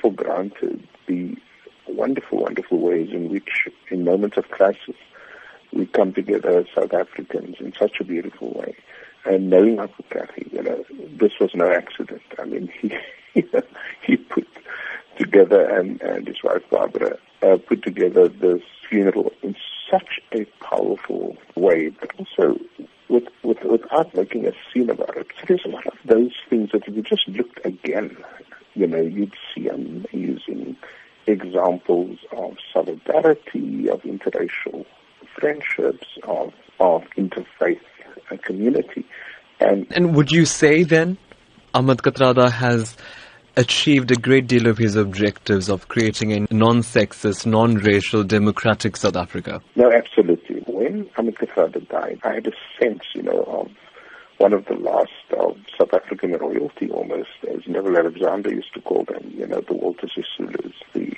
for granted the wonderful, wonderful ways in which, in moments of crisis, we come together as South Africans in such a beautiful way. And knowing Uncle Kathy, you know, this was no accident. I mean, he he put together and, and his wife Barbara uh, put together this funeral in such a powerful way, but also with, with, without making a scene about it. So there's a lot of those things that if you just looked again, you know, you'd see amazing examples of solidarity, of interracial friendships, of, of interfaith uh, community. And, and would you say then Ahmed Kathrada has achieved a great deal of his objectives of creating a non-sexist, non-racial, democratic South Africa? No, absolutely. When Ahmed Kathrada died, I had a sense, you know, of one of the last of South African royalty almost, as Neville Alexander used to call them, you know, the Walter Sisulus, the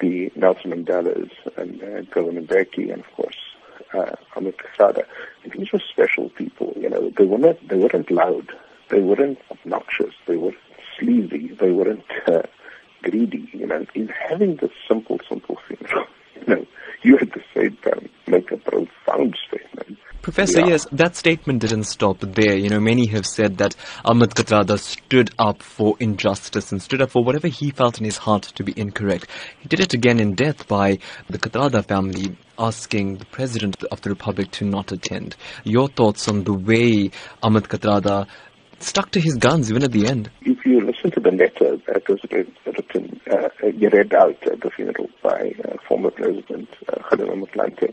the Nelson Mandelas, and uh, Govan Mbeki, and of course uh, Ahmed Kathrada. These were special people, you know. They weren't they weren't loud, they weren't obnoxious, they were sleazy, they weren't uh, greedy, you know. In having this simple, simple thing, you know, you at the same time make a profound statement Professor, yeah. yes, that statement didn't stop there. You know, many have said that Ahmed Kathrada stood up for injustice and stood up for whatever he felt in his heart to be incorrect. He did it again in death by the Kathrada family asking the President of the Republic to not attend. Your thoughts on the way Ahmed Kathrada stuck to his guns even at the end? If you listen to the letter that was written, uh, read out at the funeral by uh, former President uh, Motlanthe,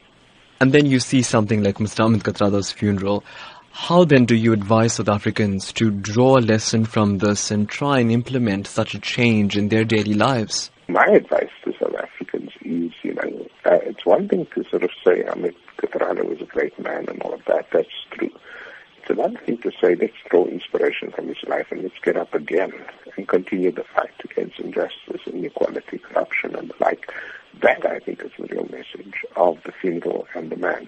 And then you see something like Mr. Ahmed Kathrada's funeral. How then do you advise South Africans to draw a lesson from this and try and implement such a change in their daily lives? My advice to South Africans is, you know, uh, it's one thing to sort of say Ahmed Kathrada was a great man and all of that. That's true. It's another thing to say let's draw inspiration from his life and let's get up again and continue the fight against injustice, inequality, corruption, and the like. That, I think, is the real message of the funeral and the man.